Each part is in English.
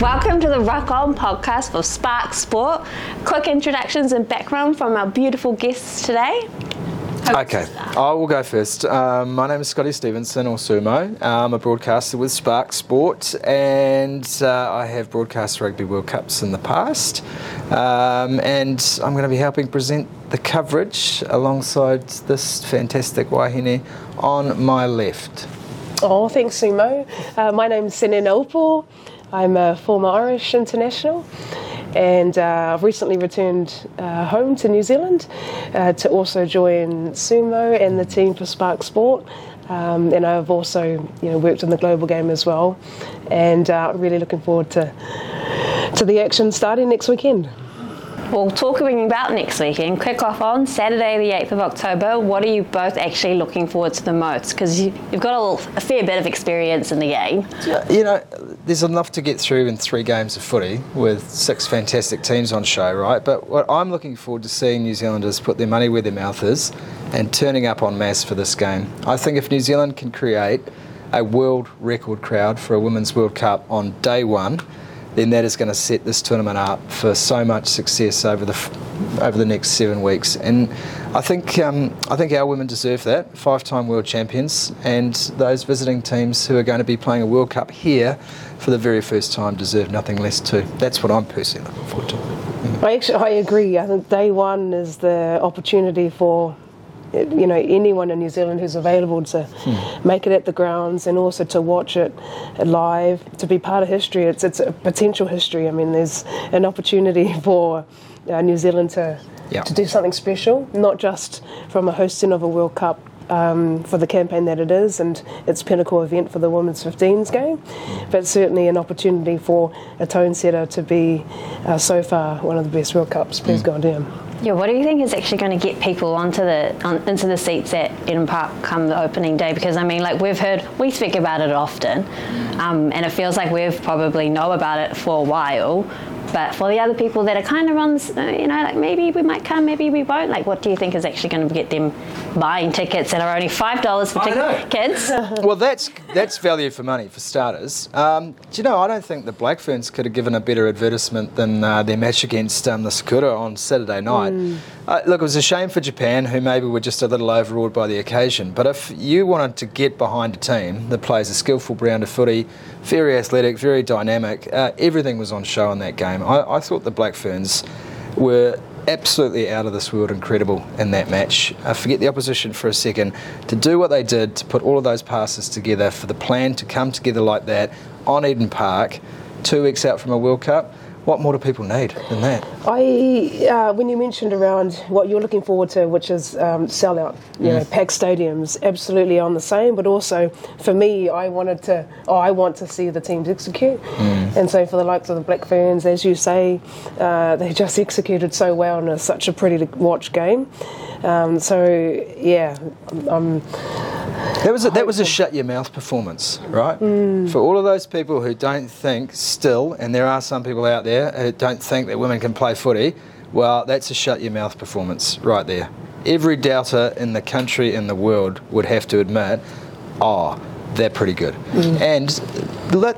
Welcome to the Ruck On podcast for Spark Sport. Quick introductions and background from our beautiful guests today. Okay, I will go first. Um, my name is Scotty Stevenson, or Sumo. I'm a broadcaster with Spark Sport, and uh, I have broadcast Rugby World Cups in the past. Um, and I'm going to be helping present the coverage alongside this fantastic wahine on my left. Oh, thanks, Sumo. Uh, my name's Sene Naoupu. I'm a former Irish international and uh, I've recently returned uh, home to New Zealand uh, to also join Sumo and the team for Spark Sport. Um, and I've also, you know, worked in the global game as well, and uh, really looking forward to to the action starting next weekend. Well, talking about next weekend, kick off on Saturday, the 8th of October. What are you both actually looking forward to the most? Because you, have got a, little, a, fair bit of experience in the game. You know, there's enough to get through in three games of footy with six fantastic teams on show, right? But what I'm looking forward to seeing New Zealanders put their money where their mouth is and turning up en masse for this game. I think if New Zealand can create a world record crowd for a Women's World Cup on day one, then that is going to set this tournament up for so much success over the over the next seven weeks. And I think um, I think our women deserve that. Five-time world champions, and those visiting teams who are going to be playing a World Cup here for the very first time deserve nothing less too. That's what I'm personally looking forward to. Yeah. I actually I agree. I think day one is the opportunity for you know anyone in New Zealand who's available to hmm. make it at the grounds and also to watch it live to be part of history it's it's a potential history I mean there's an opportunity for uh, New Zealand to yeah. to do something special not just from a hosting of a World Cup um, for the campaign that it is and its pinnacle event for the women's 15s game, but certainly an opportunity for a tone setter to be uh, so far one of the best World Cups. Please mm. go down. Yeah, what do you think is actually going to get people onto the on, into the seats at Eden Park come the opening day? Because I mean, like we've heard, we speak about it often, um, and it feels like we've probably know about it for a while. But for the other people that are kind of on, uh, you know, like maybe we might come, maybe we won't. Like, what do you think is actually going to get them buying tickets that are only five dollars for t- kids? well, that's that's value for money for starters. Um, do you know? I don't think the Black Ferns could have given a better advertisement than uh, their match against um, the Sakura on Saturday night. Mm. Uh, look, it was a shame for Japan, who maybe were just a little overawed by the occasion. But if you wanted to get behind a team that plays a skillful brand of footy, very athletic, very dynamic, uh, everything was on show in that game. I, I thought the Black Ferns were absolutely out of this world incredible in that match. Uh, forget the opposition for a second. To do what they did, to put all of those passes together, for the plan to come together like that on Eden Park, two weeks out from a World Cup, what more do people need than that? I, uh, when you mentioned around what you're looking forward to, which is um, sellout, you know, packed stadiums, absolutely on the same. But also, for me, I wanted to, oh, I want to see the teams execute. Mm. And so, for the likes of the Black Ferns, as you say, uh, they just executed so well and it's such a pretty to watch game. Um, so, yeah, I'm. That was a, that was a shut your mouth performance, right? Mm. For all of those people who don't think still, and there are some people out there who don't think that women can play footy, well, that's a shut your mouth performance right there. Every doubter in the country in the world would have to admit, oh, they're pretty good. Mm. And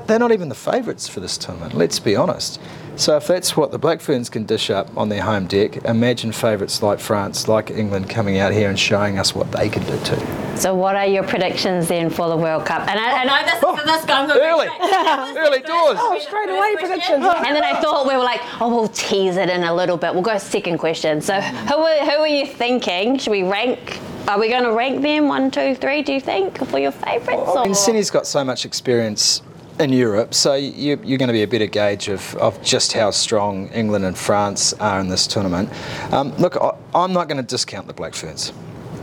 they're not even the favourites for this tournament, let's be honest. So if that's what the Black Ferns can dish up on their home deck, imagine favourites like France, like England coming out here and showing us what they can do too. So what are your predictions then for the World Cup? And I, and I this, oh, this guy, early, early doors. Oh, straight away predictions. And then I thought we were like, oh, we'll tease it in a little bit. We'll go second question. So who are, who are you thinking? Should we rank are we going to rank them one, two, three? Do you think for your favourites? Well, I mean, Cindy's got so much experience in Europe, so you, are going to be a better gauge of, of just how strong England and France are in this tournament. Um, look, I, am not going to discount the Black Ferns.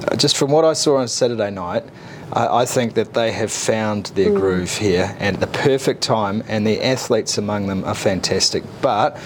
Uh, just from what I saw on Saturday night, I, I think that they have found their mm. groove here and the perfect time, and the athletes among them are fantastic. But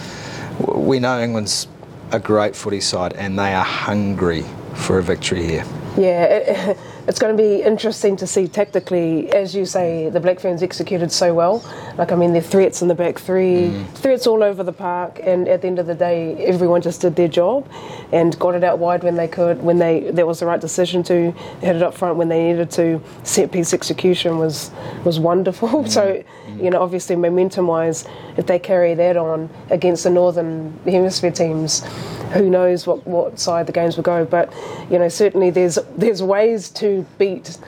we know England's a great footy side, and they are hungry for a victory here. Yeah. It, it's going to be interesting to see tactically, as you say, the Black Ferns executed so well Like, I mean, there are threats in the back three, mm. threats all over the park, and at the end of the day, everyone just did their job and got it out wide when they could, when they that was the right decision to hit it up front when they needed to. Set piece execution was was wonderful. So, mm. you know, obviously, momentum wise, if they carry that on against the Northern Hemisphere teams, who knows what, what side the games will go. But, you know, certainly there's there's ways to beat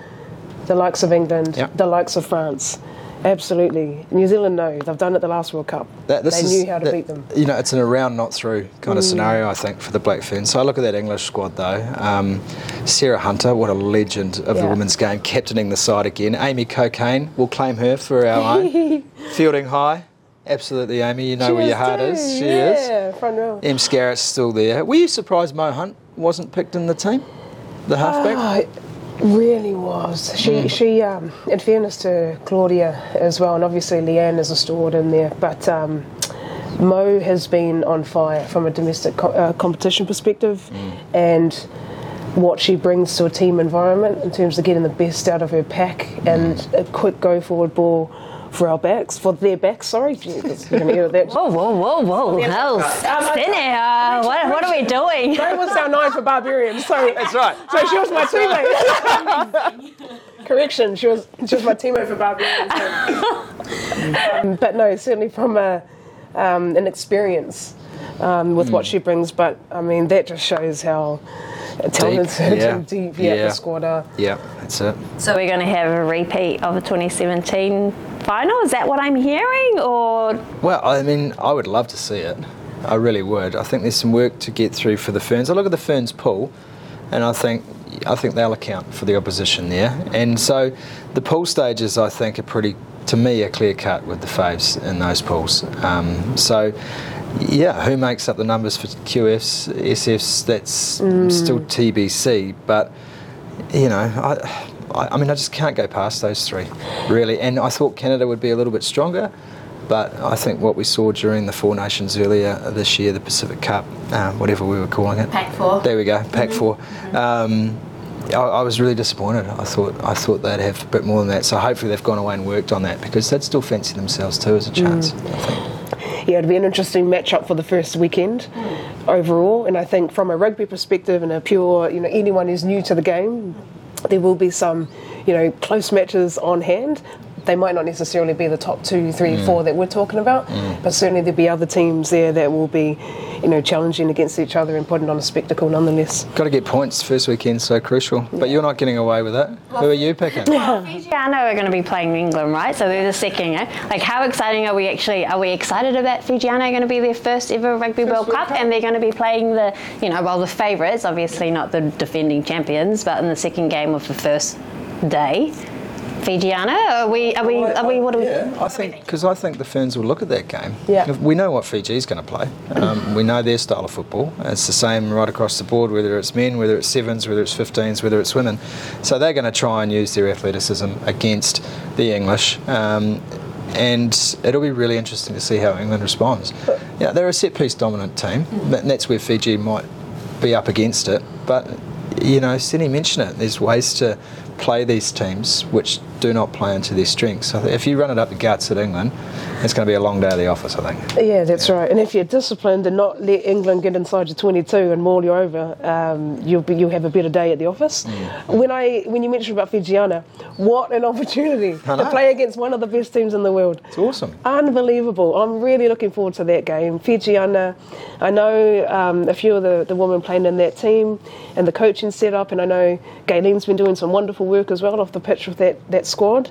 the likes of England, Yeah. the likes of France. Absolutely. New Zealand, no. They've done it the last World Cup. That- they is- knew how to that- beat them. You know, it's an around not through kind Mm. of scenario, I think, for the Black Ferns. So I look at that English squad though. Um, Sarah Hunter, what a legend of the women's game, captaining the side again. Amy Cokayne, we'll claim her for our own. Fielding high, absolutely, Amy. You know She where your heart too, is. She yeah, is. front row. M. Scarratt's still there. Were you surprised Mo Hunt wasn't picked in the team? The halfback? It really was. She, Mm. she. Um, in fairness to Claudia as well, and obviously Leanne is a steward in there, but um, Mo has been on fire from a domestic co- uh, competition perspective, Mm. and what she brings to a team environment in terms of getting the best out of her pack and Mm. a quick go forward ball for our backs, for their backs. Sorry, you're going to hear that. Whoa, whoa, whoa, whoa! Hell, Sydney, uh, what, what are we doing? That was our nine for barbarians. So That's right. So she was my teammate. Correction, she was she was my teammate for Barbarians. um, but no, certainly from a, um, an experience um, with Hmm. what she brings. But I mean, that just shows how talented yeah. and deep yeah, Yeah. the squad are. Yeah, that's it. So we're going to have a repeat of the 2017 final. Is that what I'm hearing, or Well, I mean, I would love to see it. I really would. I think there's some work to get through for the Ferns. I look at the Ferns pool, and I think I think they'll account for the opposition there. And so, the pool stages I think are pretty, to me, a clear cut with the faves in those pools. Um, so. Yeah, who makes up the numbers for QFs, SFs? That's still TBC. But you know, I, I, I mean, I just can't go past those three, really. And I thought Canada would be a little bit stronger, but I think what we saw during the Four Nations earlier this year, the Pacific Cup, uh, whatever we were calling it, Pac four. There we go, Pac Four. Um, I, I was really disappointed. I thought I thought they'd have a bit more than that. So hopefully they've gone away and worked on that because they'd still fancy themselves too as a chance. I think. Yeah, it'd be an interesting matchup for the first weekend overall. And I think from a rugby perspective and a pure, you know, anyone who's new to the game, there will be some, you know, close matches on hand. They might not necessarily be the top two, three, four that we're talking about, but certainly there'll be other teams there that will be, you know, challenging against each other and putting on a spectacle nonetheless. Got to get points first weekend, so crucial. But you're not getting away with that. Who are you picking? Fijiana are going to be playing England, right? So they're the second. Eh? Like, how exciting are we actually? Are we excited about Fijiana going to be their first ever Rugby World Cup, and they're going to be playing the, you know, well, the favourites, obviously not the defending champions, but in the second game of the first day. Fijiana, are we? Are we? Are we? What are we? Yeah, I think because I think the Ferns will look at that game. Yeah. we know what Fiji's going to play. Um, we know their style of football. It's the same right across the board, whether it's men, whether it's sevens, whether it's 15s, whether it's women. So they're going to try and use their athleticism against the English. Um, and it'll be really interesting to see how England responds. Yeah, they're a set piece dominant team, and that's where Fiji might be up against it. But you know, Cindy mentioned it. There's ways to play these teams which do not play into their strengths. So if you run it up the guts at England, it's going to be a long day at the office. I think. Yeah, that's right. And if you're disciplined and not let England get inside your 22 and maul you over, um, you'll be, you'll have a better day at the office. Mm. When I when you mentioned about Fijiana, what an opportunity to play against one of the best teams in the world. It's awesome. Unbelievable. I'm really looking forward to that game. Fijiana, I know um, a few of the, the women playing in that team and the coaching setup, and I know Galen's been doing some wonderful work as well off the pitch with that, that squad.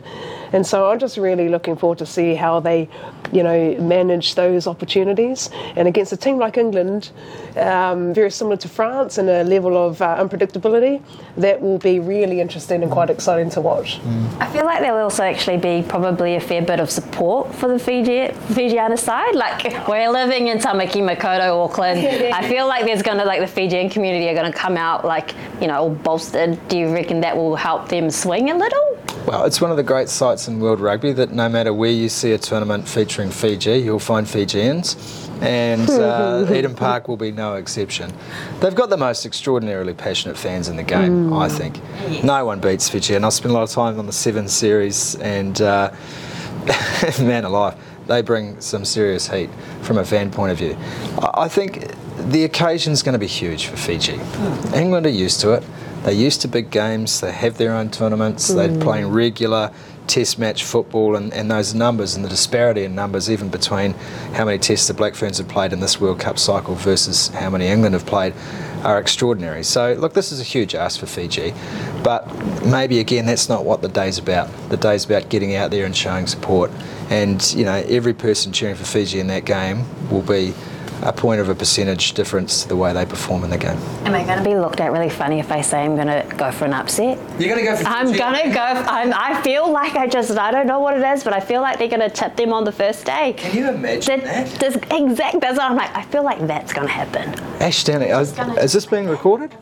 And so I'm just really looking forward to see how they, you know, manage those opportunities. And against a team like England, um, very similar to France in a level of uh, unpredictability, that will be really interesting and quite exciting to watch. I feel like there'll also actually be probably a fair bit of support for the Fiji Fijiana side. Like we're living in Tamaki Makaurau, Auckland. I feel like there's gonna like the Fijian community are gonna come out like you know all bolstered. Do you reckon that will help them swing a little? Well, it's one of the great sights in world rugby that no matter where you see a tournament featuring Fiji, you'll find Fijians. And uh, Eden Park will be no exception. They've got the most extraordinarily passionate fans in the game, I think. No one beats Fiji, and I spent a lot of time on the Seven series, and uh, man alive, they bring some serious heat from a fan point of view. I I think the occasion's going to be huge for Fiji. England are used to it. They're used to big games. They have their own tournaments. They're mm. playing regular test match football and, and those numbers and the disparity in numbers even between how many tests the Black Ferns have played in this World Cup cycle versus how many England have played are extraordinary. So look, this is a huge ask for Fiji, but maybe again that's not what the day's about. The day's about getting out there and showing support. And you know, every person cheering for Fiji in that game will be a point of a percentage difference to the way they perform in the game. Am I going to be looked at really funny if I say I'm going to go for an upset? You're going to go for I'm gonna go. I'm, I feel like I just I don't know what it is, but I feel like they're gonna tip them on the first day. Can you imagine That, that? that's exact. That's what I'm like. I feel like that's gonna happen. Ash Stanley, is, is this being recorded?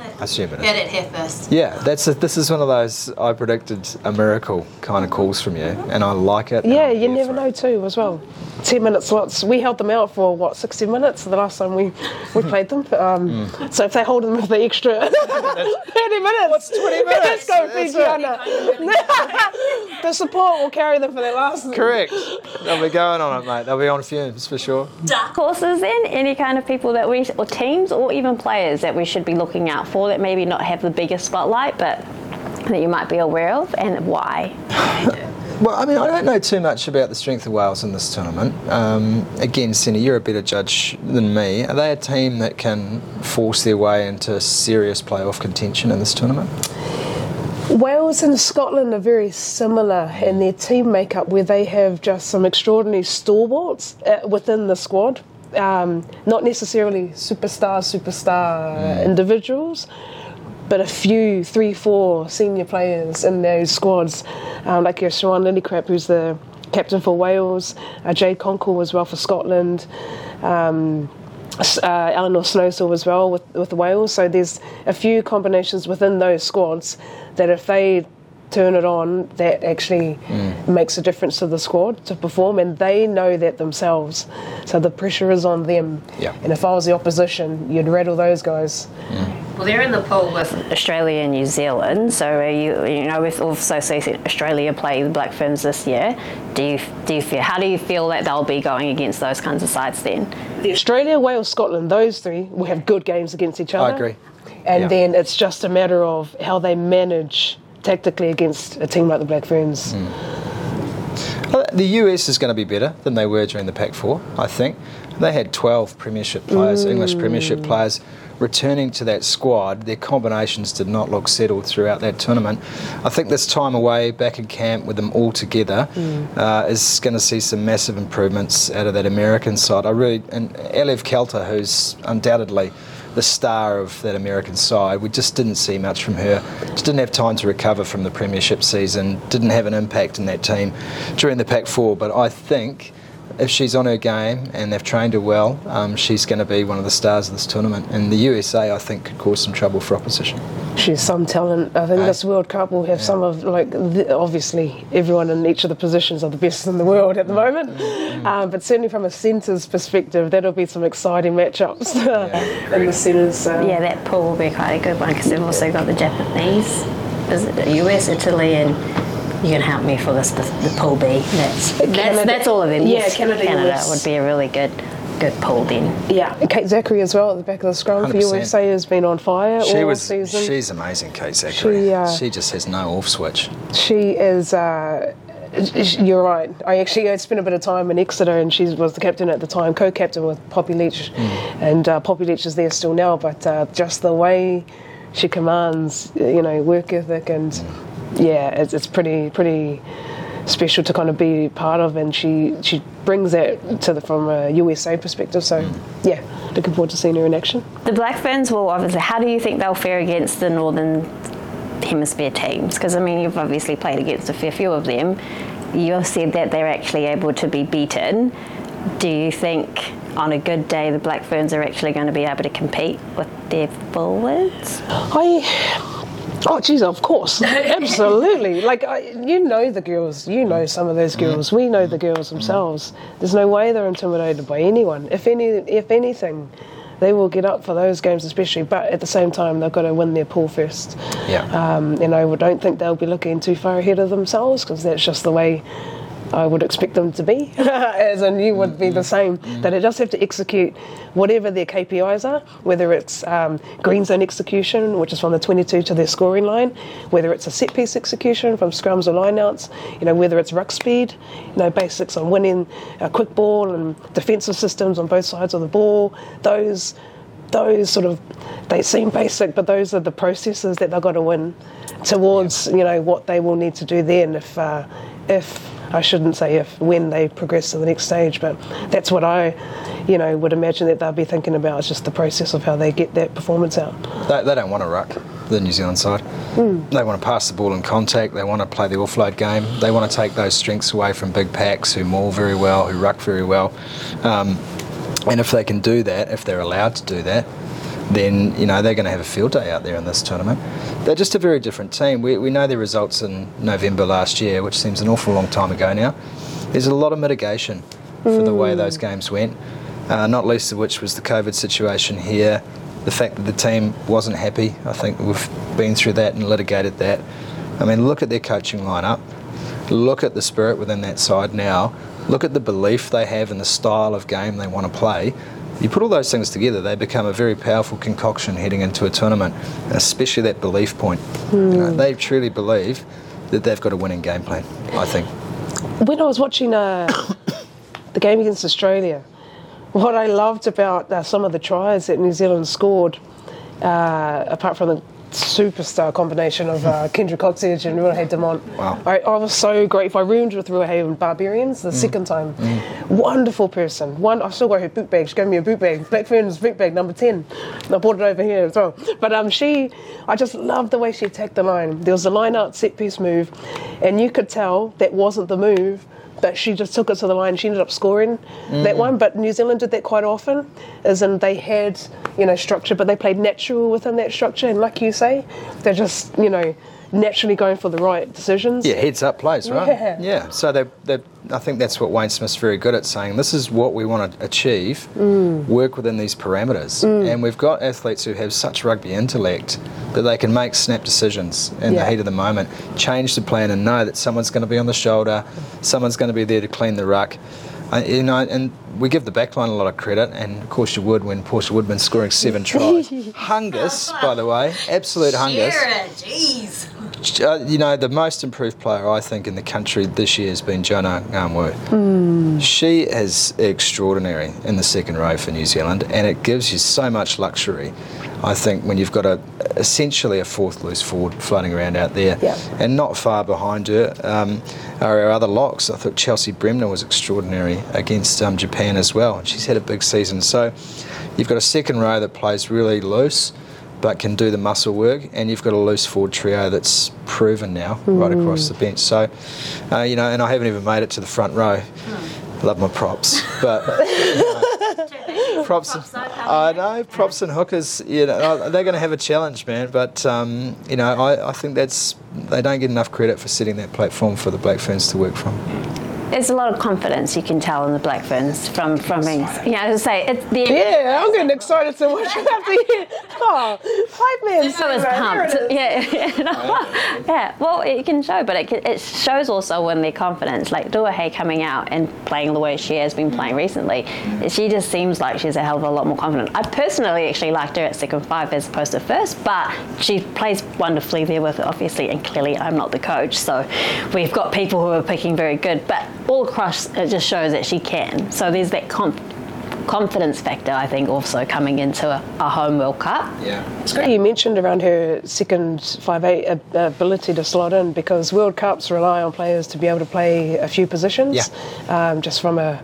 Are we I assume it is. get it here first? Yeah, that's a, this is one of those I predicted a miracle kind of calls from you, and I like it. Yeah, you never know it. too as well. Ten minute slots. We held them out for what sixty minutes the last time we, we played them. Um, So if they hold them for the extra thirty minutes, What's 20 minutes? Let's go minutes? The support will carry them for their last. Correct. They'll be going on it, mate. They'll be on fumes for sure. Dark. Courses then any kind of people that we or teams or even players that we should be looking out for that maybe not have the biggest spotlight, but that you might be aware of and why. Well, I mean, I don't know too much about the strength of Wales in this tournament. Um, again, Senna, you're a better judge than me. Are they a team that can force their way into serious playoff contention in this tournament? Wales and Scotland are very similar in their team makeup, where they have just some extraordinary stalwarts uh, within the squad. Um, not necessarily superstar, superstar individuals, but a few, three, four senior players in those squads, um, like your Siwan Lillicrap, who's the captain for Wales, uh, Jade Konkel as well for Scotland. Um, uh, Elinor Snowsill as well with, with Wales. So there's a few combinations within those squads that if they turn it on, that actually mm. makes a difference to the squad to perform, and they know that themselves. So the pressure is on them. Yeah. And if I was the opposition, you'd rattle those guys. Mm. Well, they're in the pool with Australia and New Zealand. So are you, you know, we've also seen Australia play the Black Ferns this year. Do you, do you feel? How do you feel that they'll be going against those kinds of sides then? The Australia, Wales, Scotland, those three will have good games against each other. I agree. And Yeah. then it's just a matter of how they manage tactically against a team like the Black Ferns. Hmm. Well, The US is going to be better than they were during the Pac 4, I think. They had 12 Premiership players, hmm. English Premiership players, returning to that squad. Their combinations did not look settled throughout that tournament. I think this time away, back in camp with them all together, hmm. uh, is going to see some massive improvements out of that American side. I really, and Alev Kelter, who's undoubtedly the star of that American side. We just didn't see much from her. Just didn't have time to recover from the Premiership season. Didn't have an impact in that team during the Pac Four. But I think if she's on her game and they've trained her well, um, she's going to be one of the stars of this tournament. And the USA, I think, could cause some trouble for opposition. She's some talent. I think Aye. this World Cup will have some of like the, obviously everyone in each of the positions are the best in the world at the moment. Um, but certainly from a centres perspective, that'll be some exciting matchups uh, in the centres. Uh, Yeah, that pool will be quite a good one because they've also got the Japanese, is it the US, Italy, and you can help me for this the, the pool B. That's that's, that's all of them. yeah, yes, Canada, Canada US. would be a really good good pool then. Yeah, Kate Zackary as well at the back of the scrum for 100%. USA has been on fire She all was. season. She's amazing, Kate Zackary. She, uh, she just has no off switch. She is. Uh, you're right. I actually I spent a bit of time in Exeter, and she was the captain at the time, co-captain with Poppy Leitch, and uh, Poppy Leitch is there still now. But uh, just the way she commands, you know, work ethic, and yeah, it's, it's pretty pretty special to kind of be part of, and she she brings that to the from a USA perspective. So yeah, looking forward to seeing her in action. The Black Ferns will obviously. How do you think they'll fare against the Northern Hemisphere teams? Because I mean, you've obviously played against a fair few of them. You've said that they're actually able to be beaten. Do you think on a good day the Black Ferns are actually going to be able to compete with their forwards? I. Oh, geez, of course. Absolutely. Like, I, you know the girls. You know some of those girls. We know the girls themselves. There's no way they're intimidated by anyone. If any, if anything, they will get up for those games, especially. But at the same time, they've got to win their pool first. Yeah. Um, and I don't think they'll be looking too far ahead of themselves because that's just the way I would expect them to be, as in you would be the same. That they just have to execute whatever their KPIs are, whether it's um, green zone execution, which is from the 22 to their scoring line, whether it's a set piece execution from scrums or lineouts, you know, whether it's ruck speed, you know, basics on winning a quick ball and defensive systems on both sides of the ball. Those those sort of they seem basic, but those are the processes that they've got to win towards you know what they will need to do then if uh, if I shouldn't say if when they progress to the next stage, but that's what I you know would imagine that they'll be thinking about. It's just the process of how they get that performance out. They, they don't want to ruck the New Zealand side. They want to pass the ball in contact. They want to play the offload game. They want to take those strengths away from big packs who maul very well, who ruck very well. Um, and if they can do that, if they're allowed to do that, then you know they're going to have a field day out there in this tournament. They're just a very different team. We, we know their results in November last year, which seems an awful long time ago now. There's a lot of mitigation for the way those games went, uh, not least of which was the COVID situation here, the fact that the team wasn't happy. I think we've been through that and litigated that. I mean, look at their coaching lineup, look at the spirit within that side now, look at the belief they have in the style of game they want to play. You put all those things together, they become a very powerful concoction heading into a tournament, especially that belief point. You know, they truly believe that they've got a winning game plan, I think. when I was watching uh, the game against Australia, what I loved about uh, some of the tries that New Zealand scored, uh, apart from the superstar combination of uh, Kendra Cocksedge and Ruahei Demant, Wow. I, I was so grateful. I roomed with Ruahei and Barbarians the second time. Wonderful person. One, I've still got her boot bag. She gave me a boot bag, Black Ferns boot bag number 10. And I bought it over here as well. But um, she, I just loved the way she attacked the line. There was a line out set piece move, and you could tell that wasn't the move but she just took it to the line. She ended up scoring that mm. one. But New Zealand did that quite often, as in they had you know structure, but they played natural within that structure. And like you say, they're just you know naturally going for the right decisions. Yeah, heads up plays, right? Yeah. So they, they, I think that's what Wayne Smith's very good at saying. This is what we want to achieve. Work within these parameters, and we've got athletes who have such rugby intellect that they can make snap decisions in the heat of the moment, change the plan, and know that someone's going to be on the shoulder, someone's going to be there to clean the ruck. Uh, you know, and we give the backline a lot of credit, and of course you would when Portia Woodman's scoring seven tries. Hungus, by the way, absolute hungus. It, jeez. Uh, you know, the most improved player I think in the country this year has been Joanah Ngan-Woo. She is extraordinary in the second row for New Zealand, and it gives you so much luxury. I think when you've got a essentially a fourth loose forward floating around out there, Yeah. and not far behind her um, are our other locks. I thought Chelsea Bremner was extraordinary against um, Japan as well, and she's had a big season. So you've got a second row that plays really loose but can do the muscle work, and you've got a loose forward trio that's proven now right across the bench. So, uh, you know, and I haven't even made it to the front row. Love my props, but props. Props are I know props and hookers. You know, they're going to have a challenge, man. But um, you know, I, I think that's they don't get enough credit for setting that platform for the Black Ferns to work from. There's a lot of confidence you can tell in the Black Ferns from from being. Yeah, I was say it's the. Yeah, I'm getting excited to watch it after here. Oh, five men. I was pumped. Yeah, yeah, yeah. Well, it can show, but it, can, it shows also when their confidence. Like Ruahei coming out and playing the way she has been playing recently, she just seems like she's a hell of a lot more confident. I personally actually liked her at second five as opposed to first, but she plays wonderfully there with it, obviously, and clearly I'm not the coach, so we've got people who are picking very good, but all across it just shows that she can. So there's that conf- confidence factor, I think, also coming into a, a home World Cup. Yeah. It's great you mentioned around her second five eight ability to slot in because World Cups rely on players to be able to play a few positions. Yeah. Um, just from a,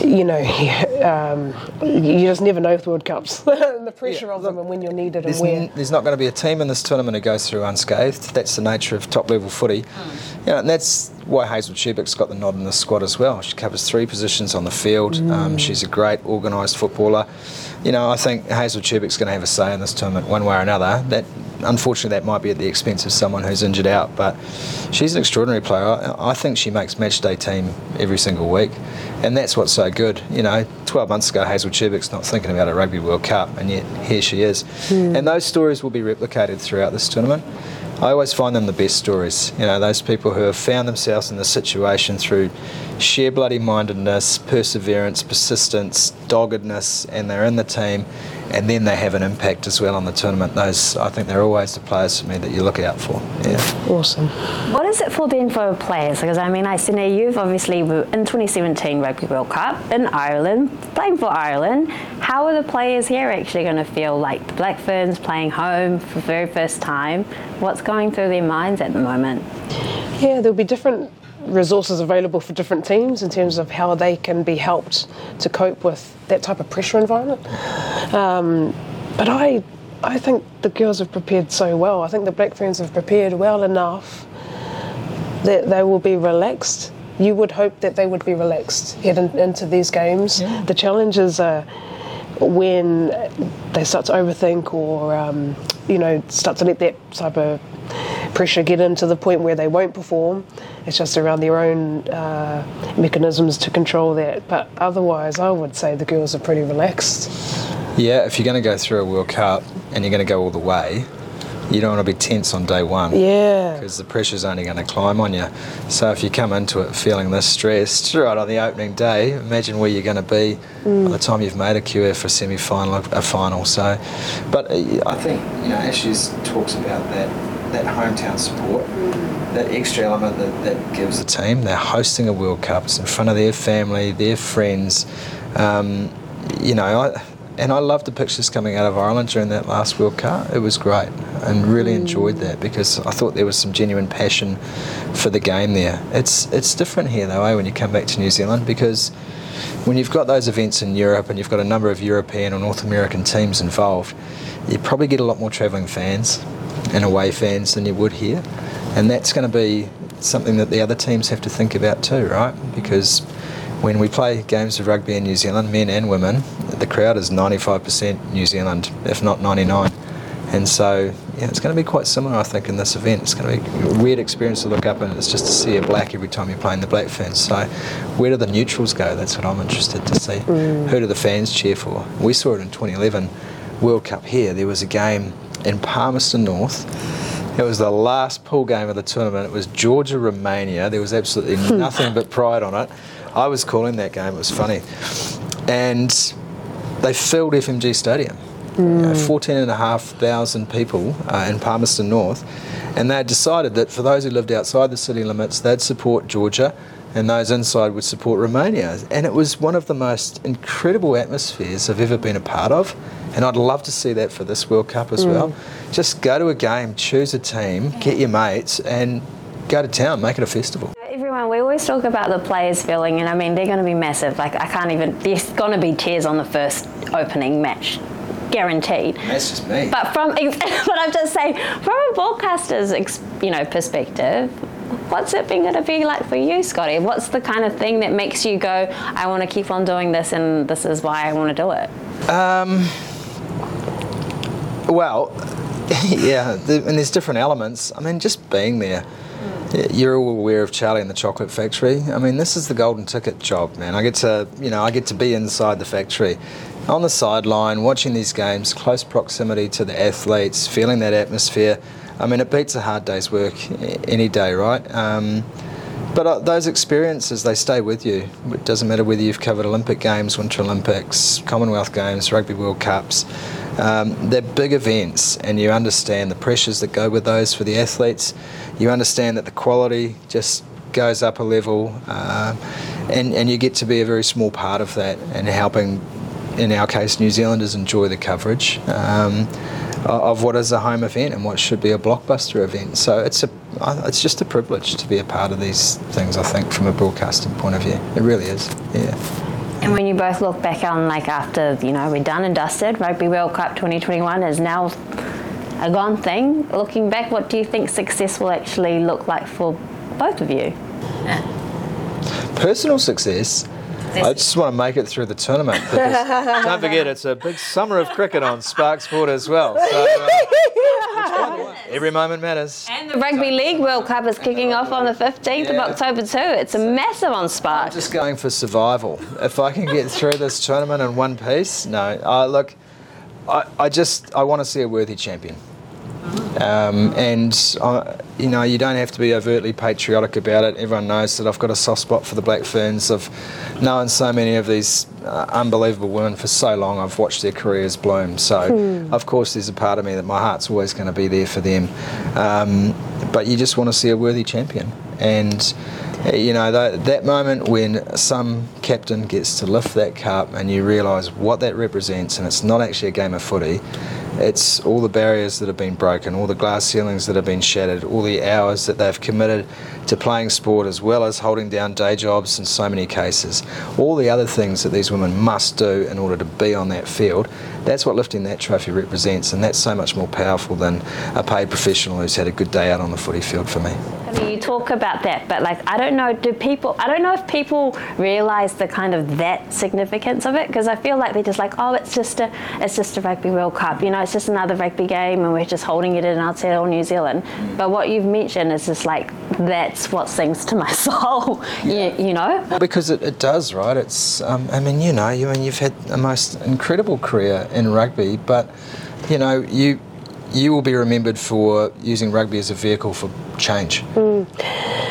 you know, um, you just never know with World Cups the pressure Yeah, of them look, and when you're needed and There's, where. n- there's not going to be a team in this tournament who goes through unscathed. That's the nature of top level footy. You know, and that's why Hazel Tubic's got the nod in the squad as well. She covers three positions on the field. Um, she's a great organised footballer. You know, I think Hazel Tubic's going to have a say in this tournament one way or another. That unfortunately that might be at the expense of someone who's injured out, but she's an extraordinary player. I, I think she makes match day team every single week, and that's what's so good. You know, 12 months ago Hazel Tubic's not thinking about a Rugby World Cup, and yet here she is. Hmm. And those stories will be replicated throughout this tournament. I always find them the best stories. You know, those people who have found themselves in this situation through sheer bloody mindedness, perseverance, persistence, doggedness, and they're in the team, and then they have an impact as well on the tournament. Those, I think, they're always the players for me that you look out for. Yeah. Awesome. What is it for then for players? Because I mean, I see now you've obviously were in 2017 Rugby World Cup in Ireland, playing for Ireland. How are the players here actually going to feel like the Black Ferns playing home for the very first time? What's going through their minds at the moment? Yeah, there'll be different resources available for different teams in terms of how they can be helped to cope with that type of pressure environment. Um, but I, I think the girls have prepared so well. I think the Black Ferns have prepared well enough that they will be relaxed. You would hope that they would be relaxed heading into these games. Yeah. The challenges are when they start to overthink or um, you know start to let that type of pressure get into the point where they won't perform. It's just around their own uh, mechanisms to control that. But otherwise, I would say the girls are pretty relaxed. Yeah, if you're going to go through a World Cup and you're going to go all the way, you don't want to be tense on day one. Yeah. Because the pressure's only going to climb on you. So if you come into it feeling this stressed right on the opening day, imagine where you're going to be by the time you've made a QF for a semi-final, a final. So, but uh, I think you know Ashes talks about that that hometown support, that extra element that, that gives the team. They're hosting a World Cup. It's in front of their family, their friends. Um, you know, I, and I loved the pictures coming out of Ireland during that last World Cup. It was great and really enjoyed that because I thought there was some genuine passion for the game there. It's it's different here though, eh, when you come back to New Zealand because when you've got those events in Europe and you've got a number of European or North American teams involved, you probably get a lot more travelling fans and away fans than you would here. And that's going to be something that the other teams have to think about too, right? Because when we play games of rugby in New Zealand, men and women, the crowd is 95% New Zealand, if not 99. And so, yeah, it's going to be quite similar, I think, in this event. It's going to be a weird experience to look up and it's just to see a black every time you're playing the Black Ferns. So, where do the neutrals go? That's what I'm interested to see. Mm. Who do the fans cheer for? We saw it in 2011 World Cup here. There was a game in Palmerston North. It was the last pool game of the tournament. It was Georgia Romania. There was absolutely nothing but pride on it. I was calling that game. It was funny, and they filled FMG Stadium. You know, 14,500 people uh, in Palmerston North, and they had decided that for those who lived outside the city limits, they'd support Georgia, and those inside would support Romania. And it was one of the most incredible atmospheres I've ever been a part of, and I'd love to see that for this World Cup as well. Mm. Just go to a game, choose a team, get your mates, and go to town, make it a festival. Everyone, we always talk about the players feeling, and I mean, they're going to be massive. Like, I can't even, there's going to be tears on the first opening match, guaranteed. That's just me. But from, but I'm just saying, from a broadcaster's, you know, perspective, what's it been going to be like for you, Scotty? What's the kind of thing that makes you go, I want to keep on doing this, and this is why I want to do it? Um, well, yeah, the, and there's different elements. I mean, just being there. You're all aware of Charlie and the Chocolate Factory. I mean, this is the golden ticket job, man. I get to, you know, I get to be inside the factory, on the sideline, watching these games, close proximity to the athletes, feeling that atmosphere. I mean, it beats a hard day's work any day, right? Um, but uh, those experiences, they stay with you. It doesn't matter whether you've covered Olympic Games, Winter Olympics, Commonwealth Games, Rugby World Cups. Um, they're big events, and you understand the pressures that go with those for the athletes. You understand that the quality just goes up a level, uh, and, and you get to be a very small part of that and helping, in our case, New Zealanders enjoy the coverage. Um, Uh, of what is a home event and what should be a blockbuster event. So it's a, I- it's just a privilege to be a part of these things. I think from a broadcasting point of view, it really is. Yeah. And when you both look back on, like, after, you know, we're done and dusted, Rugby World Cup 2021 is now a gone thing. Looking back, what do you think success will actually look like for both of you? Personal success. I just want to make it through the tournament. Don't forget, it's a big summer of cricket on Spark Sport as well. So, uh, every moment matters. And the Rugby League World Cup is kicking off on the 15th of October too. It's a massive on Spark. I'm Just going for survival. If I can get through this tournament in one piece, no. Uh, look, I, I just I want to see a worthy champion. Um, and uh, you know, you don't have to be overtly patriotic about it. Everyone knows that I've got a soft spot for the Black Ferns. I've known so many of these uh, unbelievable women for so long. I've watched their careers bloom. So, of course, there's a part of me that my heart's always going to be there for them. Um, but you just want to see a worthy champion. And uh, you know that, that moment when some captain gets to lift that cup and you realise what that represents, and it's not actually a game of footy. It's all the barriers that have been broken, all the glass ceilings that have been shattered, all the hours that they've committed to playing sport as well as holding down day jobs in so many cases. All the other things that these women must do in order to be on that field. That's what lifting that trophy represents, and that's so much more powerful than a paid professional who's had a good day out on the footy field for me. I mean, you talk about that, but like, I don't know, do people, I don't know if people realize the kind of that significance of it, because I feel like they're just like, oh, it's just a, it's just a Rugby World Cup, you know, it's just another rugby game and we're just holding it in Aotearoa, New Zealand. But what you've mentioned is just like, that's what sings to my soul, you, you know? Because it, it does, right? It's, um, I mean, you know, you I mean you've had a most incredible career in rugby, but you know, you you will be remembered for using rugby as a vehicle for change,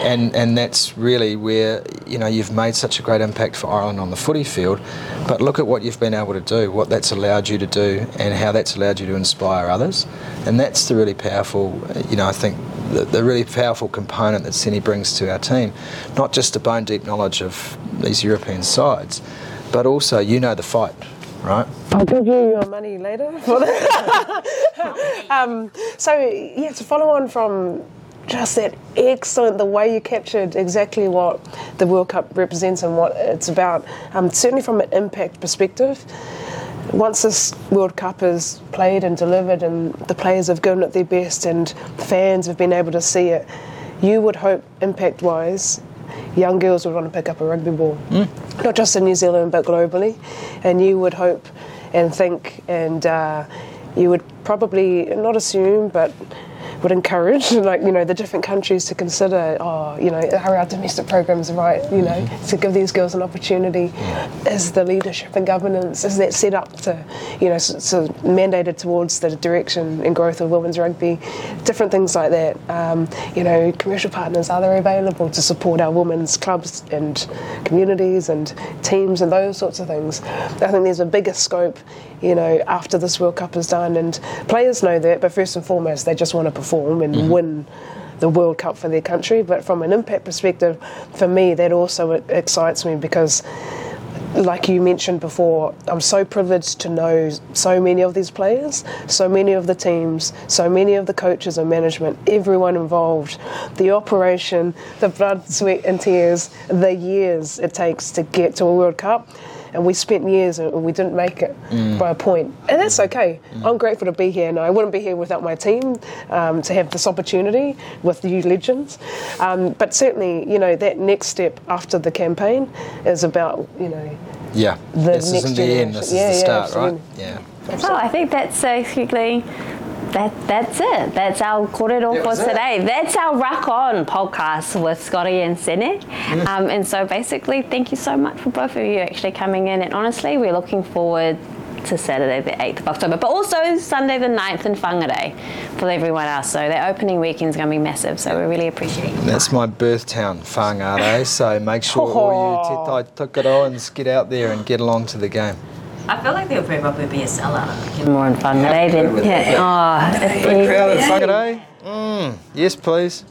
and and that's really where you know you've made such a great impact for Ireland on the footy field. But look at what you've been able to do, what that's allowed you to do, and how that's allowed you to inspire others, and that's the really powerful, you know, I think the, the really powerful component that Senny brings to our team, not just a bone deep knowledge of these European sides, but also you know the fight, right? I'll give you your money later um, so yeah, to follow on from just that excellent the way you captured exactly what the World Cup represents and what it's about. Um, certainly from an impact perspective. Once this World Cup is played and delivered, and the players have given it their best, and fans have been able to see it, you would hope, impact wise, young girls would want to pick up a rugby ball, not just in New Zealand but globally. And you would hope and think, and uh, you would probably not assume, but would encourage, like you know, the different countries to consider. Oh, you know, are our domestic programs right? You know, to give these girls an opportunity. Is the leadership and governance is that set up to, you know, so, so mandated towards the direction and growth of women's rugby, different things like that. Um, you know, commercial partners are they available to support our women's clubs and communities and teams and those sorts of things. I think there's a bigger scope, you know, after this World Cup is done, and players know that. But first and foremost, they just want to perform and mm-hmm. win the World Cup for their country. But from an impact perspective, for me, that also excites me because like you mentioned before, I'm so privileged to know so many of these players, so many of the teams, so many of the coaches and management, everyone involved, the operation, the blood, sweat, and tears, the years it takes to get to a World Cup. And we spent years and we didn't make it by a point. And that's okay. I'm grateful to be here. And I wouldn't be here without my team um, to have this opportunity with you legends. Um, but certainly, you know, that next step after the campaign is about, you know, Yeah. The this next isn't the end. generation. This Yeah, is the yeah, start, right? Yeah. Oh, I think that's basically that. That's it. That's our korero for was it. today. That's our Ruck On podcast with Scotty and Sene. Mm. Um, and so basically, thank you so much for both of you actually coming in. And honestly, we're looking forward to Saturday the 8th of October, but also Sunday the 9th in Whangarei for everyone else. So the opening weekend is going to be massive. So we really appreciate it. That's my birth town, Whangarei, so make sure all you Te Tai Tokerauans get out there and get along to the game. I feel like they'll probably be a sellout. More in Whangarei than. Yeah. Oh, if Big you- crowd? Mm, yes, please.